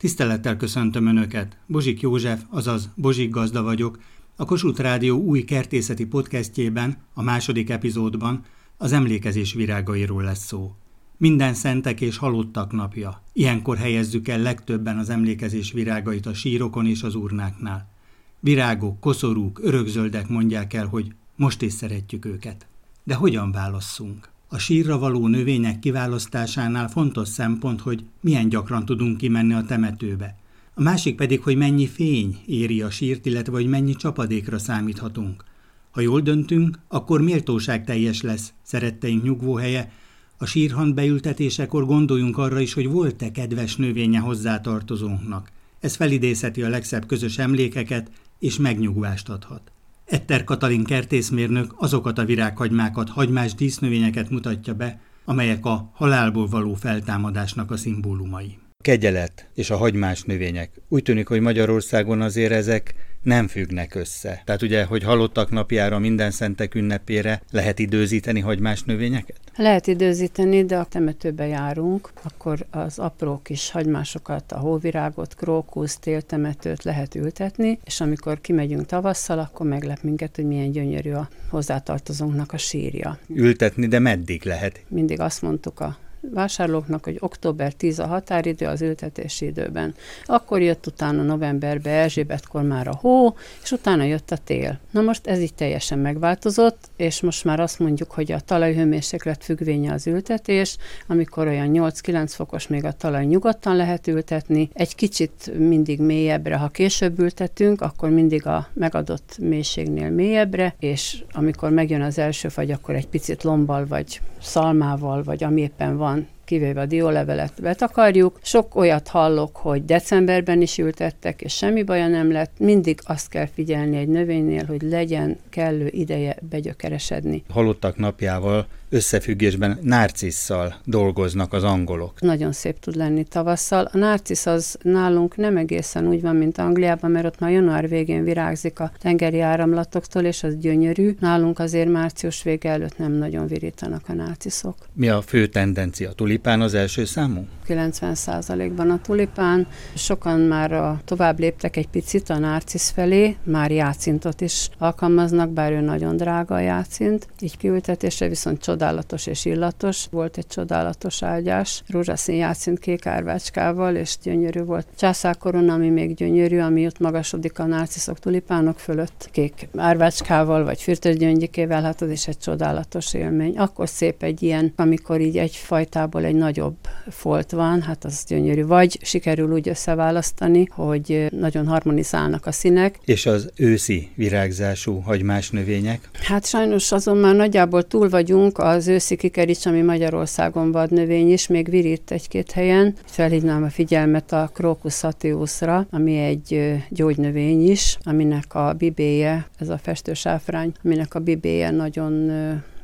Tisztelettel köszöntöm Önöket. Bozsik József, azaz Bozsik Gazda vagyok. A Kossuth Rádió új kertészeti podcastjében, a második epizódban az emlékezés virágairól lesz szó. Minden szentek és halottak napja. Ilyenkor helyezzük el legtöbben az emlékezés virágait a sírokon és az urnáknál. Virágok, koszorúk, örökzöldek mondják el, hogy most is szeretjük őket. De hogyan válasszunk? A sírra való növények kiválasztásánál fontos szempont, hogy milyen gyakran tudunk kimenni a temetőbe. A másik pedig, hogy mennyi fény éri a sírt, illetve hogy mennyi csapadékra számíthatunk. Ha jól döntünk, akkor méltóság teljes lesz szeretteink nyugvóhelye, a sírhant beültetésekor gondoljunk arra is, hogy volt-e kedves növénye hozzátartozónknak. Ez felidézheti a legszebb közös emlékeket, és megnyugvást adhat. Etter Katalin kertészmérnök azokat a virághagymákat, hagymás dísznövényeket mutatja be, amelyek a halálból való feltámadásnak a szimbólumai. Kegyelet és a hagymás növények. Úgy tűnik, hogy Magyarországon azért ezek nem függnek össze. Tehát ugye, hogy halottak napjára, minden szentek ünnepére lehet időzíteni hagymás növényeket? Lehet időzíteni, de a temetőbe járunk, akkor az apró kis hagymásokat, a hóvirágot, krókusz, téltemetőt lehet ültetni, és amikor kimegyünk tavasszal, akkor meglep minket, hogy milyen gyönyörű a hozzátartozónknak a sírja. Ültetni, de meddig lehet? Mindig azt mondtuk a vásárlóknak, hogy október 10 a határidő az ültetési időben. Akkor jött utána novemberbe Erzsébetkor már a hó, és utána jött a tél. Na most ez így teljesen megváltozott, és most már azt mondjuk, hogy a talajhőmérséklet függvénye az ültetés, amikor olyan 8-9 fokos még a talaj nyugodtan lehet ültetni, egy kicsit mindig mélyebbre, ha később ültetünk, akkor mindig a megadott mélységnél mélyebbre, és amikor megjön az első fagy, akkor egy picit lombbal, vagy szalmával, vagy ami éppen van, kivéve a diólevelet betakarjuk. Sok olyat hallok, hogy decemberben is ültettek, és semmi baja nem lett. Mindig azt kell figyelni egy növénynél, hogy legyen kellő ideje begyökeresedni. Halottak napjával összefüggésben nárcisszal dolgoznak az angolok. Nagyon szép tud lenni tavasszal. A nárcisz az nálunk nem egészen úgy van, mint Angliában, mert ott már január végén virágzik a tengeri áramlatoktól, és az gyönyörű. Nálunk azért március vége előtt nem nagyon virítanak a nárciszok. Mi a fő tendencia? Tulipán az első számú? 90%-ban a tulipán. Sokan már a, tovább léptek egy picit a nárcisz felé, már játszintot is alkalmaznak, bár ő nagyon drága a játszint. Így kiültetésre viszont csodálatos és illatos. Volt egy csodálatos ágyás, rózsaszín játszint kék árvácskával, és gyönyörű volt. Császárkoron, ami még gyönyörű, ami ott magasodik a nárciszok tulipánok fölött, kék árvácskával, vagy fürtös gyöngyikével, hát az is egy csodálatos élmény. Akkor szép egy ilyen, amikor így egy fajtából egy nagyobb folt van, hát az gyönyörű. Vagy sikerül úgy összeválasztani, hogy nagyon harmonizálnak a színek. És az őszi virágzású hagymás növények? Hát sajnos azon már nagyjából túl vagyunk, az őszi kikerics, ami Magyarországon vad növény is, még virít egy-két helyen. Felhívnám a figyelmet a Crocus satiusra, ami egy gyógynövény is, aminek a bibéje, ez a festősáfrány, aminek a bibéje nagyon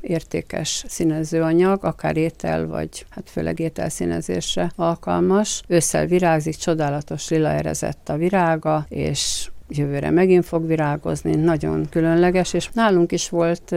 értékes színezőanyag, akár étel, vagy hát főleg ételszínezésre alkalmas. Ősszel virágzik, csodálatos lila erezett a virága, és jövőre megint fog virágozni, nagyon különleges, és nálunk is volt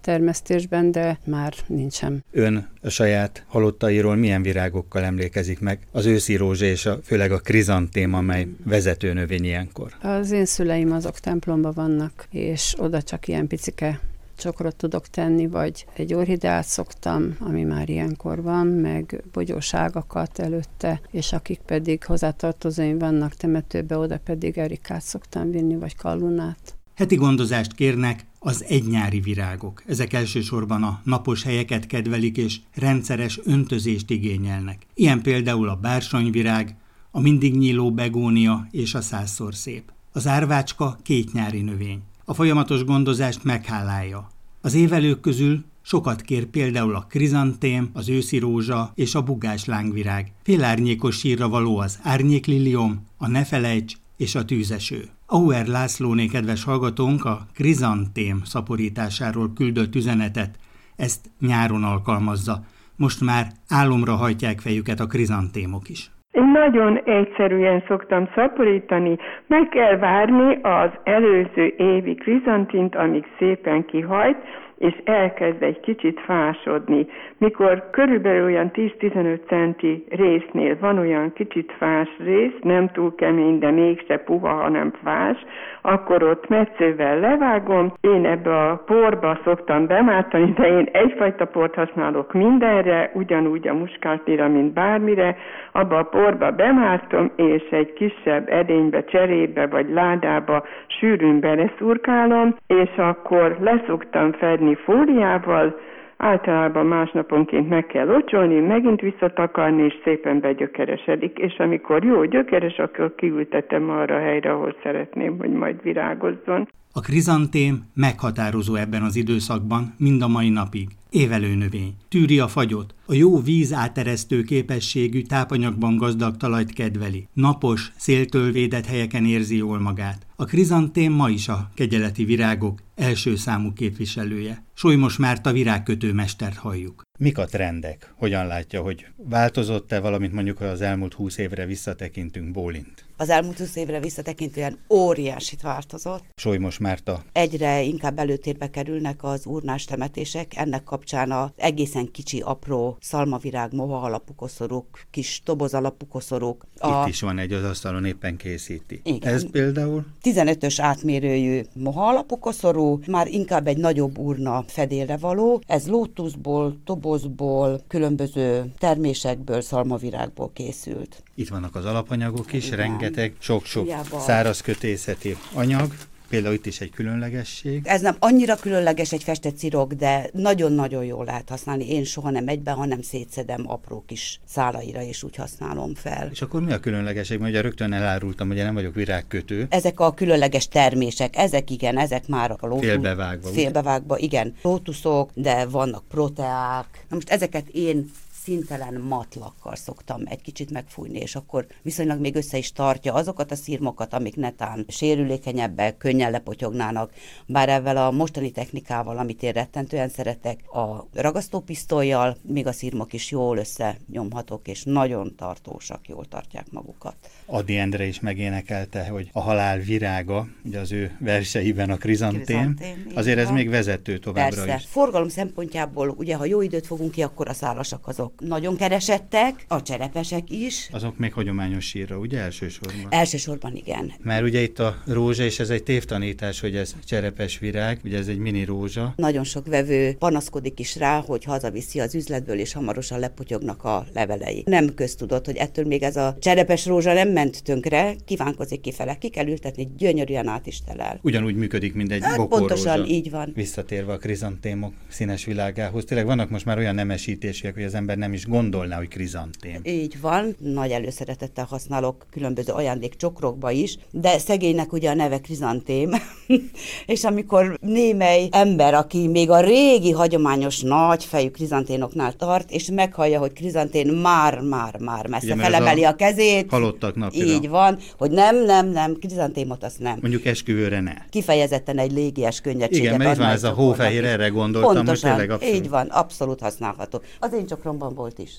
termesztésben, de már nincsen. Ön a saját halottairól milyen virágokkal emlékezik meg? Az őszi rózsa és a, főleg a krizantém, amely vezető növény ilyenkor. Az én szüleim azok templomba vannak, és oda csak ilyen picike csokrot tudok tenni, vagy egy orhideát szoktam, ami már ilyenkor van, meg bogyóságakat előtte, és akik pedig hozzátartozóim vannak temetőbe, oda pedig erikát szoktam vinni, vagy kallunát. Heti gondozást kérnek az egynyári virágok. Ezek elsősorban a napos helyeket kedvelik és rendszeres öntözést igényelnek. Ilyen például a bársonyvirág, a mindig nyíló begónia és a százszor szép. Az árvácska két nyári növény. A folyamatos gondozást meghálálja. Az évelők közül sokat kér például a krizantém, az őszi rózsa és a bugás lángvirág. Félárnyékos sírra való az árnyéklilium, a nefelejts és a tűzeső. Auer Lászlóné kedves hallgatónk a krizantém szaporításáról küldött üzenetet, ezt nyáron alkalmazza. Most már álomra hajtják fejüket a krizantémok is. Én nagyon egyszerűen szoktam szaporítani, meg kell várni az előző évi krizantint, amíg szépen kihajt, és elkezd egy kicsit fásodni. Mikor körülbelül olyan 10-15 centi résznél van olyan kicsit fás rész, nem túl kemény, de mégse puha, hanem fás, akkor ott metszővel levágom, én ebbe a porba szoktam bemártani, de én egyfajta port használok mindenre, ugyanúgy a muskátira, mint bármire, abba a porba bemártom, és egy kisebb edénybe, cserébe vagy ládába sűrűn beleszurkálom, és akkor leszoktam fedni fóliával, általában másnaponként meg kell locsolni, megint visszatakarni, és szépen begyökeresedik, és amikor jó gyökeres, akkor kiültetem arra a helyre, ahol szeretném, hogy majd virágozzon. A krizantém meghatározó ebben az időszakban, mind a mai napig. Évelő növény. Tűri a fagyot. A jó víz áteresztő képességű tápanyagban gazdag talajt kedveli. Napos, széltől védett helyeken érzi jól magát. A krizantém ma is a kegyeleti virágok első számú képviselője. Solymos Márta virágkötő mestert halljuk. Mik a trendek? Hogyan látja, hogy változott-e valamit mondjuk, az elmúlt húsz évre visszatekintünk Bólint? Az elmúlt húsz évre visszatekintően óriásit változott. Solymos Márta. Egyre inkább előtérbe kerülnek az urnás temetések, ennek kapcsán az egészen kicsi, apró szalmavirág, moha alapú koszorúk, kis toboz alapú koszorúk. A... Itt is van egy, az asztalon éppen készíti. Igen. Ez például? 15-ös átmérőjű moha alapú koszorú, már inkább egy nagyobb urna fedélre való. Ez lótuszból, tobozból, különböző termésekből, szalmavirágból készült. Itt vannak az alapanyagok is, Igen. rengeteg, sok-sok száraz kötészeti anyag. Például itt is egy különlegesség. Ez nem annyira különleges egy festett cirok, de nagyon-nagyon jól lehet használni. Én soha nem egyben, hanem szétszedem apró kis szálaira, és úgy használom fel. És akkor mi a különlegesség? Mert ugye rögtön elárultam, hogy nem vagyok virágkötő. Ezek a különleges termések, ezek igen, ezek már a lótusz. Félbevágva. Félbevágva, igen. Lótuszok, de vannak proteák. Na most ezeket én szintelen matlakkal szoktam egy kicsit megfújni, és akkor viszonylag még össze is tartja azokat a szírmokat, amik netán sérülékenyebbek, könnyen lepotyognának, bár ezzel a mostani technikával, amit én rettentően szeretek, a ragasztópisztolyjal még a szírmok is jól összenyomhatók, és nagyon tartósak, jól tartják magukat. Adi Endre is megénekelte, hogy a halál virága, ugye az ő verseiben a krizantém azért ez még vezető továbbra Persze. is. Forgalom szempontjából, ugye ha jó időt fogunk ki, akkor a szálasak azok nagyon keresettek, a cserepesek is. Azok még hagyományos sírra, ugye elsősorban? Elsősorban igen. Mert ugye itt a rózsa, és ez egy tévtanítás, hogy ez cserepes virág, ugye ez egy mini rózsa. Nagyon sok vevő panaszkodik is rá, hogy hazaviszi az üzletből, és hamarosan lepotyognak a levelei. Nem köztudott, hogy ettől még ez a cserepes rózsa nem ment tönkre, kívánkozik kifele, ki kell ültetni, gyönyörűen át is telel. Ugyanúgy működik, mint egy hát, Pontosan így van. Visszatérve a krizantémok színes világához, tényleg vannak most már olyan nemesítések, hogy az ember nem is gondolná, hogy krizantém. Így van, nagy előszeretettel használok különböző ajándékcsokrokba is, de szegénynek ugye a neve krizantém, és amikor némely ember, aki még a régi hagyományos nagy fejű krizanténoknál tart, és meghallja, hogy krizantén már, már, már messze Ugye, felemeli a, a kezét. Halottak napira. Így van, hogy nem, nem, nem, krizantémot azt nem. Mondjuk esküvőre ne. Kifejezetten egy légies könnyedséget. Igen, mert itt van ez a hófehér, erre gondoltam, Pontosan, hogy tényleg abszolút. így van, abszolút használható. Az én csokromban volt is.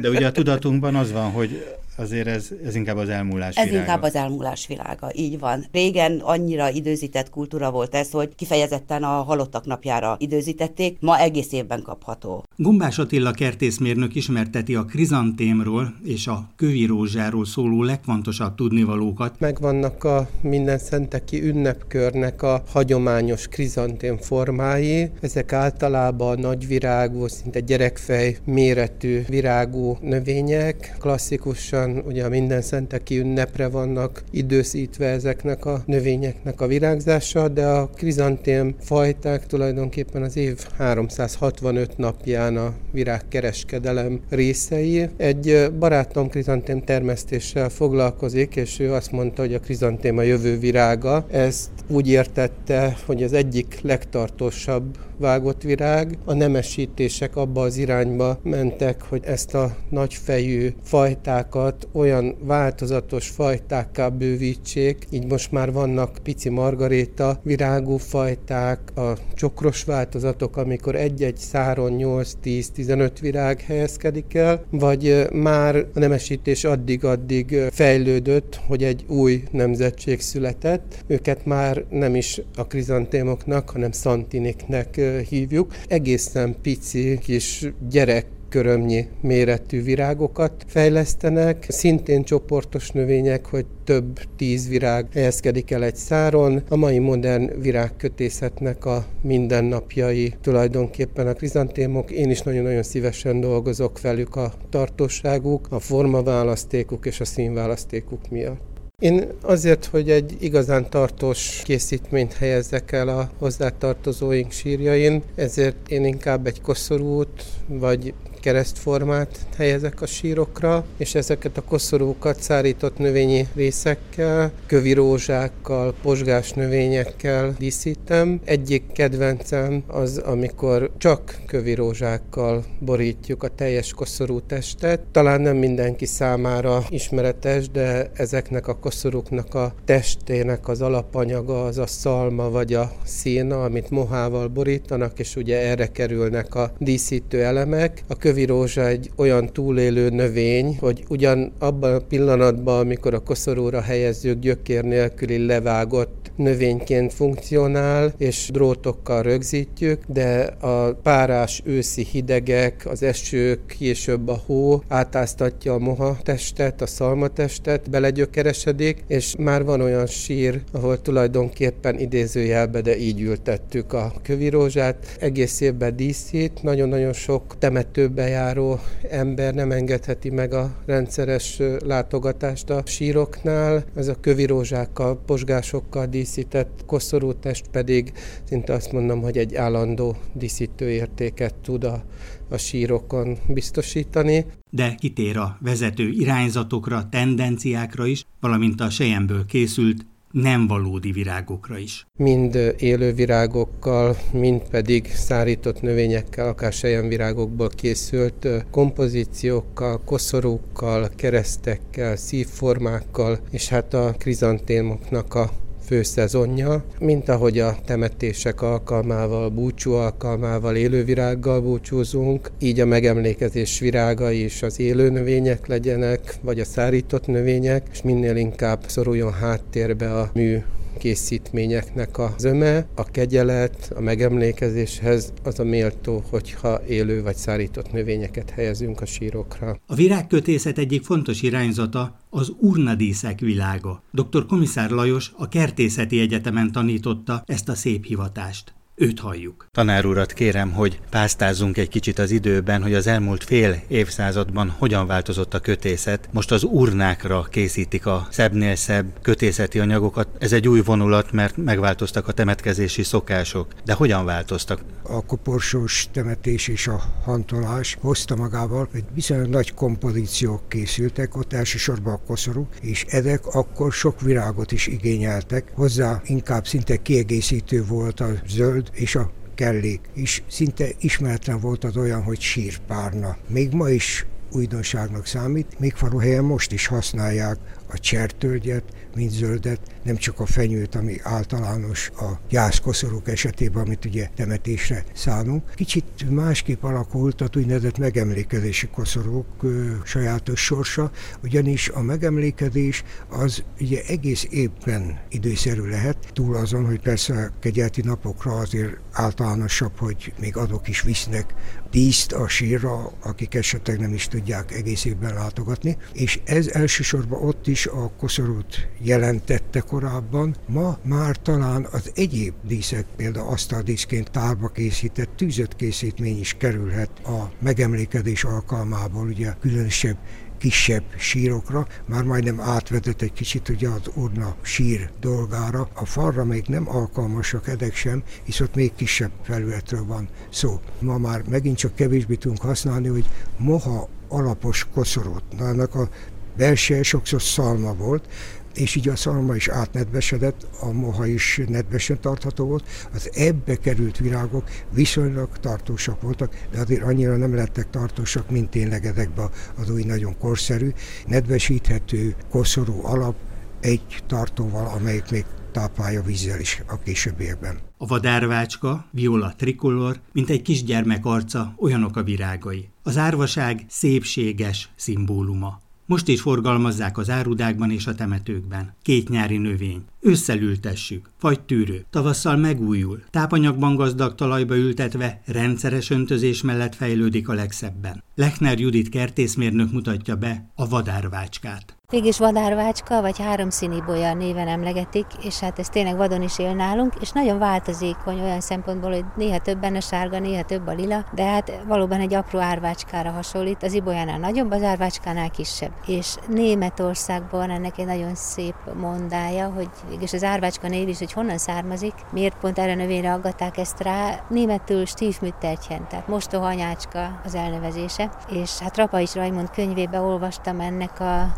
De ugye a tudatunkban az van, hogy azért ez, ez inkább az elmúlás Ez világa. inkább az elmúlás világa, így van. Régen annyira időzített kultúra volt ez, hogy kifejezetten a halottak napjára időzítették, ma egész évben kapható. Gumbás Attila kertészmérnök ismerteti a krizantémról és a kövi rózsáról szóló legfontosabb tudnivalókat. Megvannak a minden szenteki ünnepkörnek a hagyományos krizantém formái. Ezek általában nagyvirágú, szinte gyerekfej méretű virágú növények. Klasszikusan gyakran ugye a minden szenteki ünnepre vannak időszítve ezeknek a növényeknek a virágzása, de a krizantém fajták tulajdonképpen az év 365 napján a virágkereskedelem részei. Egy barátom krizantém termesztéssel foglalkozik, és ő azt mondta, hogy a krizantém a jövő virága. Ezt úgy értette, hogy az egyik legtartósabb vágott virág. A nemesítések abba az irányba mentek, hogy ezt a nagyfejű fajtákat olyan változatos fajtákká bővítsék, így most már vannak pici margaréta virágú fajták, a csokros változatok, amikor egy-egy száron 8-10-15 virág helyezkedik el, vagy már a nemesítés addig-addig fejlődött, hogy egy új nemzetség született. Őket már nem is a krizantémoknak, hanem szantiniknek hívjuk. Egészen pici kis gyerek körömnyi méretű virágokat fejlesztenek, szintén csoportos növények, hogy több tíz virág helyezkedik el egy száron. A mai modern virágkötészetnek a mindennapjai tulajdonképpen a krizantémok. Én is nagyon-nagyon szívesen dolgozok velük a tartóságuk, a formaválasztékuk és a színválasztékuk miatt. Én azért, hogy egy igazán tartós készítményt helyezzek el a hozzátartozóink sírjain, ezért én inkább egy koszorút, vagy keresztformát helyezek a sírokra, és ezeket a koszorúkat szárított növényi részekkel, kövi rózsákkal, posgás növényekkel díszítem. Egyik kedvencem az, amikor csak kövi rózsákkal borítjuk a teljes koszorú testet. Talán nem mindenki számára ismeretes, de ezeknek a koszorúknak a testének az alapanyaga az a szalma vagy a szína, amit mohával borítanak, és ugye erre kerülnek a díszítő elemek. A kövi rózsa egy olyan túlélő növény, hogy ugyan abban a pillanatban, amikor a koszorúra helyezzük gyökér nélküli levágott növényként funkcionál, és drótokkal rögzítjük, de a párás őszi hidegek, az esők, később a hó átáztatja a moha testet, a szalmatestet, belegyökeresedik, és már van olyan sír, ahol tulajdonképpen idézőjelbe, de így ültettük a kövirózsát. Egész évben díszít, nagyon-nagyon sok temetőbe járó ember nem engedheti meg a rendszeres látogatást a síroknál. Ez a kövirózsákkal, posgásokkal díszít díszített koszorútest pedig szinte azt mondom, hogy egy állandó díszítő értéket tud a, a sírokon biztosítani. De kitér a vezető irányzatokra, tendenciákra is, valamint a sejemből készült nem valódi virágokra is. Mind élő virágokkal, mind pedig szárított növényekkel, akár virágokból készült kompozíciókkal, koszorúkkal, keresztekkel, szívformákkal, és hát a krizantémoknak a főszezonja, mint ahogy a temetések alkalmával, búcsú alkalmával élővirággal búcsúzunk, így a megemlékezés virágai is az élő növények legyenek, vagy a szárított növények, és minél inkább szoruljon háttérbe a mű készítményeknek a zöme, a kegyelet, a megemlékezéshez az a méltó, hogyha élő vagy szárított növényeket helyezünk a sírokra. A virágkötészet egyik fontos irányzata az urnadíszek világa. Dr. Komisár Lajos a Kertészeti Egyetemen tanította ezt a szép hivatást. Őt halljuk. Tanár urat kérem, hogy pásztázzunk egy kicsit az időben, hogy az elmúlt fél évszázadban hogyan változott a kötészet. Most az urnákra készítik a szebbnél szebb kötészeti anyagokat. Ez egy új vonulat, mert megváltoztak a temetkezési szokások. De hogyan változtak? A koporsós temetés és a hantolás hozta magával, hogy viszonylag nagy kompozíciók készültek, ott elsősorban a koszorú, és ezek akkor sok virágot is igényeltek. Hozzá inkább szinte kiegészítő volt a zöld és a kellék is szinte ismeretlen volt az olyan, hogy sírpárna. Még ma is újdonságnak számít, még faluhelyen most is használják a csertölgyet, mint zöldet, nem csak a fenyőt, ami általános a gyászkoszorúk esetében, amit ugye temetésre szánunk. Kicsit másképp alakult a úgynevezett megemlékezési koszorúk ö, sajátos sorsa, ugyanis a megemlékezés az ugye egész évben időszerű lehet, túl azon, hogy persze a kegyelti napokra azért általánosabb, hogy még adok is visznek díszt a sírra, akik esetleg nem is tudják egész évben látogatni, és ez elsősorban ott is a koszorút jelentette korábban. Ma már talán az egyéb díszek, például asztaldíszként tárba készített tűzött készítmény is kerülhet a megemlékezés alkalmából, ugye különösebb kisebb sírokra, már majdnem átvetett egy kicsit ugye az urna sír dolgára. A falra még nem alkalmasak edek sem, hisz ott még kisebb felületről van szó. Ma már megint csak kevésbé tudunk használni, hogy moha alapos koszorút. Na, ennek a belseje sokszor szalma volt, és így a szalma is átnedvesedett, a moha is nedvesen tartható volt, az ebbe került virágok viszonylag tartósak voltak, de azért annyira nem lettek tartósak, mint tényleg ezekben az új nagyon korszerű, nedvesíthető, koszorú alap, egy tartóval, amelyik még táplálja vízzel is a későbbiekben. A vadárvácska, viola trikolor, mint egy kisgyermek arca, olyanok a virágai. Az árvaság szépséges szimbóluma. Most is forgalmazzák az árudákban és a temetőkben. Két nyári növény. Ősszel ültessük, tűrő. tavasszal megújul, tápanyagban gazdag talajba ültetve rendszeres öntözés mellett fejlődik a legszebben. Lechner Judit kertészmérnök mutatja be a vadárvácskát. Mégis vadárvácska, vagy háromszíni bolya néven emlegetik, és hát ez tényleg vadon is él nálunk, és nagyon változékony olyan szempontból, hogy néha több benne sárga, néha több a lila, de hát valóban egy apró árvácskára hasonlít, az ibolyánál nagyobb, az árvácskánál kisebb. És Németországban ennek egy nagyon szép mondája, hogy és az árvácska név is, hogy honnan származik, miért pont erre növényre aggatták ezt rá, németül Stiefmütterchen, tehát mostohanyácska az elnevezése, és hát Rapais Rajmond könyvébe olvastam ennek a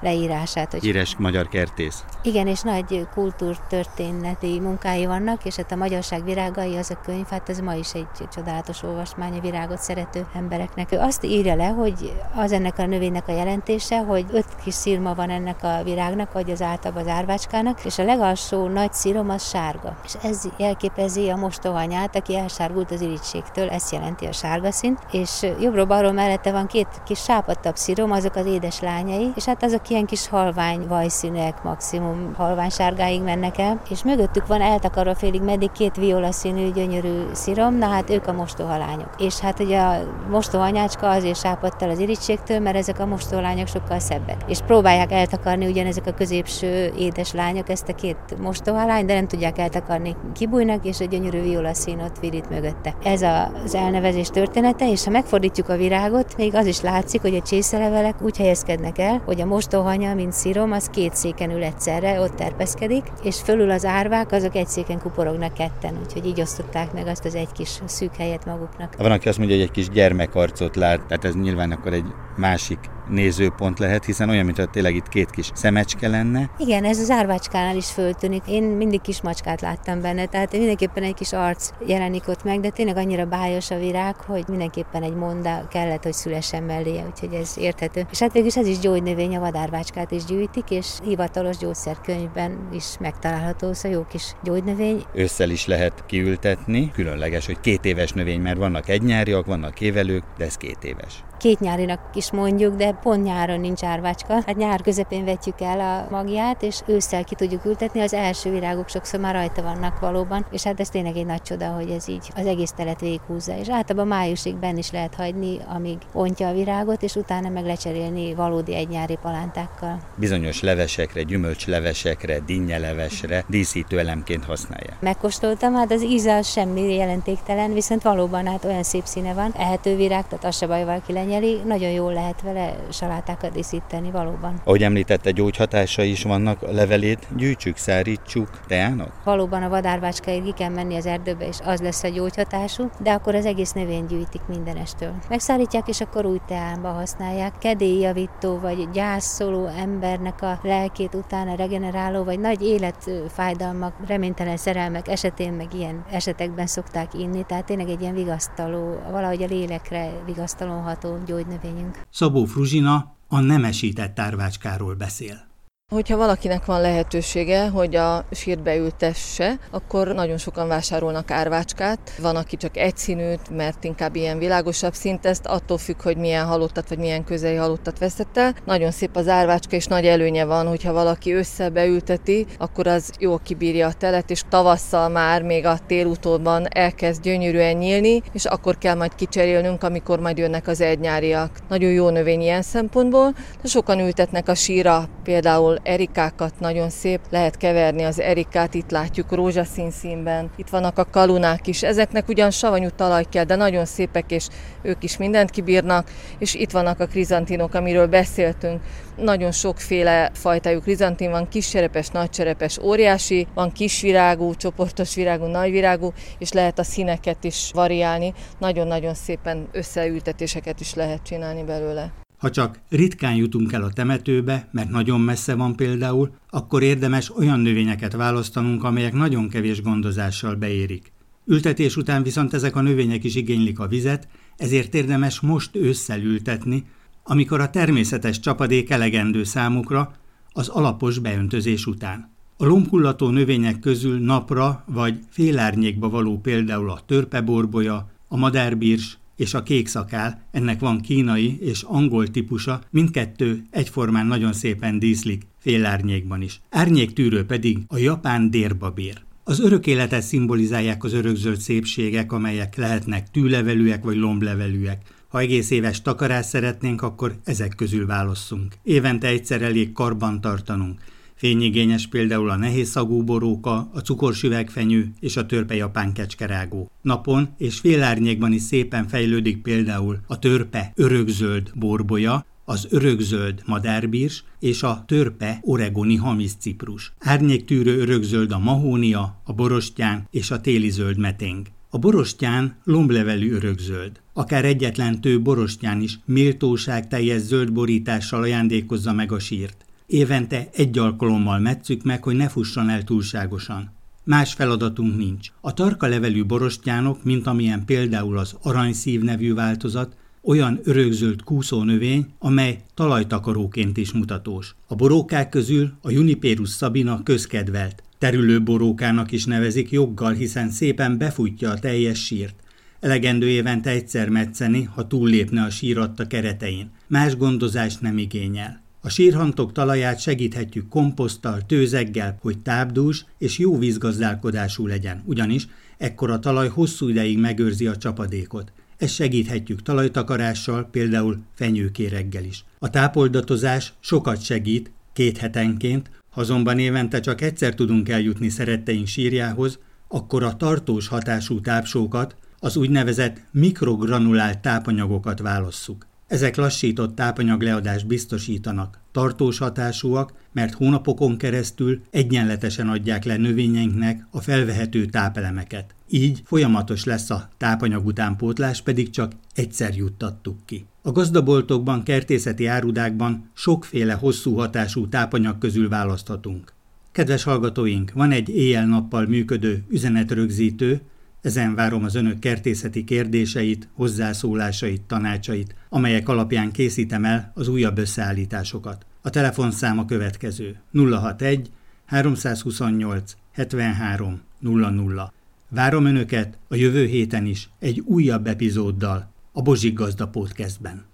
leírását. Hogy Híres magyar kertész. Igen, és nagy kultúrtörténeti munkái vannak, és hát a Magyarság virágai az a könyv, hát ez ma is egy csodálatos olvasmány a virágot szerető embereknek. Ő azt írja le, hogy az ennek a növénynek a jelentése, hogy öt kis szirma van ennek a virágnak, vagy az általában az árvácskának, és a legalsó nagy szirom az sárga. És ez jelképezi a mostohanyát, aki elsárgult az irítségtől, ezt jelenti a sárga szint, és jobbról-balról mellette van két kis sápadtabb szirom, azok az édes lányai, és hát azok ilyen kis halvány vajszínek, maximum halvány sárgáig mennek el, és mögöttük van eltakarva félig meddig két violaszínű gyönyörű szirom, na hát ők a mostohalányok. És hát ugye a mostohanyácska azért sápadt el az irítségtől, mert ezek a mostohalányok sokkal szebbek. És próbálják eltakarni ugyanezek a középső édes lányok ezt a két mostohalány, de nem tudják eltakarni, kibújnak, és a gyönyörű violaszín ott virít mögötte. Ez az elnevezés története, és ha megfordítjuk a virágot, még az is látszik, hogy a csészelevelek úgy helyezkednek el, hogy a mostoha Rohanya, mint szirom, az két széken ül egyszerre, ott terpeszkedik, és fölül az árvák, azok egy széken kuporognak ketten, úgyhogy így osztották meg azt az egy kis szűk helyet maguknak. Van, aki azt mondja, hogy egy kis gyermekarcot lát, tehát ez nyilván akkor egy másik nézőpont lehet, hiszen olyan, mintha tényleg itt két kis szemecske lenne. Igen, ez az árvácskánál is föltűnik. Én mindig kis macskát láttam benne, tehát mindenképpen egy kis arc jelenik ott meg, de tényleg annyira bájos a virág, hogy mindenképpen egy monda kellett, hogy szülessen mellé, úgyhogy ez érthető. És hát végül ez is gyógynövény, a vadárvácskát is gyűjtik, és hivatalos gyógyszerkönyvben is megtalálható, szóval jó kis gyógynövény. Ősszel is lehet kiültetni, különleges, hogy két éves növény, mert vannak egynyáriak, vannak évelők, de ez két éves két nyárinak is mondjuk, de pont nyáron nincs árvácska. Hát nyár közepén vetjük el a magját, és ősszel ki tudjuk ültetni, az első virágok sokszor már rajta vannak valóban, és hát ez tényleg egy nagy csoda, hogy ez így az egész telet végighúzza. És általában májusig benn is lehet hagyni, amíg ontja a virágot, és utána meg lecserélni valódi egynyári palántákkal. Bizonyos levesekre, gyümölcslevesekre, dinnyelevesre díszítő elemként használják. Megkóstoltam, hát az íze semmi jelentéktelen, viszont valóban hát olyan szép színe van, ehető virág, tehát az se baj, valaki lenyeli, nagyon jól lehet vele salátákat díszíteni valóban. Ahogy említette, gyógyhatása is vannak, a levelét gyűjtsük, szárítsuk, teának? Valóban a vadárvácskáig ki kell menni az erdőbe, és az lesz a gyógyhatású, de akkor az egész növény gyűjtik mindenestől. Megszárítják, és akkor új teába használják. Kedélyjavító vagy gyászoló embernek a lelkét utána regeneráló, vagy nagy életfájdalmak, reménytelen szerelmek esetén, meg ilyen esetekben szokták inni, tehát tényleg egy ilyen vigasztaló, valahogy a lélekre vigasztaló ható gyógynövényünk. Szabó Fruzsina a nemesített árvácskáról beszél. Hogyha valakinek van lehetősége, hogy a sírt beültesse, akkor nagyon sokan vásárolnak árvácskát. Van, aki csak egyszínűt, mert inkább ilyen világosabb szint, ezt attól függ, hogy milyen halottat vagy milyen közeli halottat veszett el. Nagyon szép az árvácska, és nagy előnye van, hogyha valaki összebeülteti, akkor az jól kibírja a telet, és tavasszal már még a télutóban elkezd gyönyörűen nyílni, és akkor kell majd kicserélnünk, amikor majd jönnek az egynyáriak. Nagyon jó növény ilyen szempontból, de sokan ültetnek a síra például erikákat nagyon szép, lehet keverni az erikát, itt látjuk rózsaszín színben, itt vannak a kalunák is, ezeknek ugyan savanyú talaj kell, de nagyon szépek, és ők is mindent kibírnak, és itt vannak a krizantinok, amiről beszéltünk. Nagyon sokféle fajtájú krizantin van, kisserepes, nagyserepes, óriási, van kisvirágú, csoportos virágú, nagyvirágú, és lehet a színeket is variálni. Nagyon-nagyon szépen összeültetéseket is lehet csinálni belőle. Ha csak ritkán jutunk el a temetőbe, mert nagyon messze van például, akkor érdemes olyan növényeket választanunk, amelyek nagyon kevés gondozással beérik. Ültetés után viszont ezek a növények is igénylik a vizet, ezért érdemes most ősszel ültetni, amikor a természetes csapadék elegendő számukra, az alapos beöntözés után. A lombhullató növények közül napra vagy félárnyékba való például a törpeborbolya, a madárbírs és a kékszakál, ennek van kínai és angol típusa, mindkettő egyformán nagyon szépen díszlik, félárnyékban is. Árnyéktűrő pedig a japán dérbabér. Az örök életet szimbolizálják az örökzöld szépségek, amelyek lehetnek tűlevelűek vagy lomblevelűek. Ha egész éves takarás szeretnénk, akkor ezek közül válasszunk. Évente egyszer elég karban tartanunk. Fényigényes például a nehéz szagú boróka, a cukorsüvegfenyő és a törpe japán kecskerágó. Napon és félárnyékban is szépen fejlődik például a törpe örökzöld borbolya, az örökzöld madárbírs és a törpe oregoni hamiszciprus. Árnyéktűrő örökzöld a mahónia, a borostyán és a téli zöld meténg. A borostyán lomblevelű örökzöld. Akár egyetlen tő borostyán is méltóság teljes zöld borítással ajándékozza meg a sírt. Évente egy alkalommal metszük meg, hogy ne fusson el túlságosan. Más feladatunk nincs. A tarka levelű borostyánok, mint amilyen például az aranyszív nevű változat, olyan örökzöld növény, amely talajtakaróként is mutatós. A borókák közül a Juniperus sabina közkedvelt. Terülő borókának is nevezik joggal, hiszen szépen befutja a teljes sírt. Elegendő évente egyszer metszeni, ha túllépne a síratta keretein. Más gondozást nem igényel. A sírhantok talaját segíthetjük komposzttal, tőzeggel, hogy tápdús és jó vízgazdálkodású legyen, ugyanis ekkor a talaj hosszú ideig megőrzi a csapadékot. Ezt segíthetjük talajtakarással, például fenyőkéreggel is. A tápoldatozás sokat segít, két hetenként, ha azonban évente csak egyszer tudunk eljutni szeretteink sírjához, akkor a tartós hatású tápsókat, az úgynevezett mikrogranulált tápanyagokat válasszuk. Ezek lassított tápanyagleadást biztosítanak, tartós hatásúak, mert hónapokon keresztül egyenletesen adják le növényeinknek a felvehető tápelemeket. Így folyamatos lesz a tápanyag utánpótlás, pedig csak egyszer juttattuk ki. A gazdaboltokban, kertészeti árudákban sokféle hosszú hatású tápanyag közül választhatunk. Kedves hallgatóink, van egy éjjel-nappal működő üzenetrögzítő, ezen várom az önök kertészeti kérdéseit, hozzászólásait, tanácsait, amelyek alapján készítem el az újabb összeállításokat. A telefonszám a következő 061 328 73 00. Várom önöket a jövő héten is egy újabb epizóddal a Bozsik Gazda Podcastben.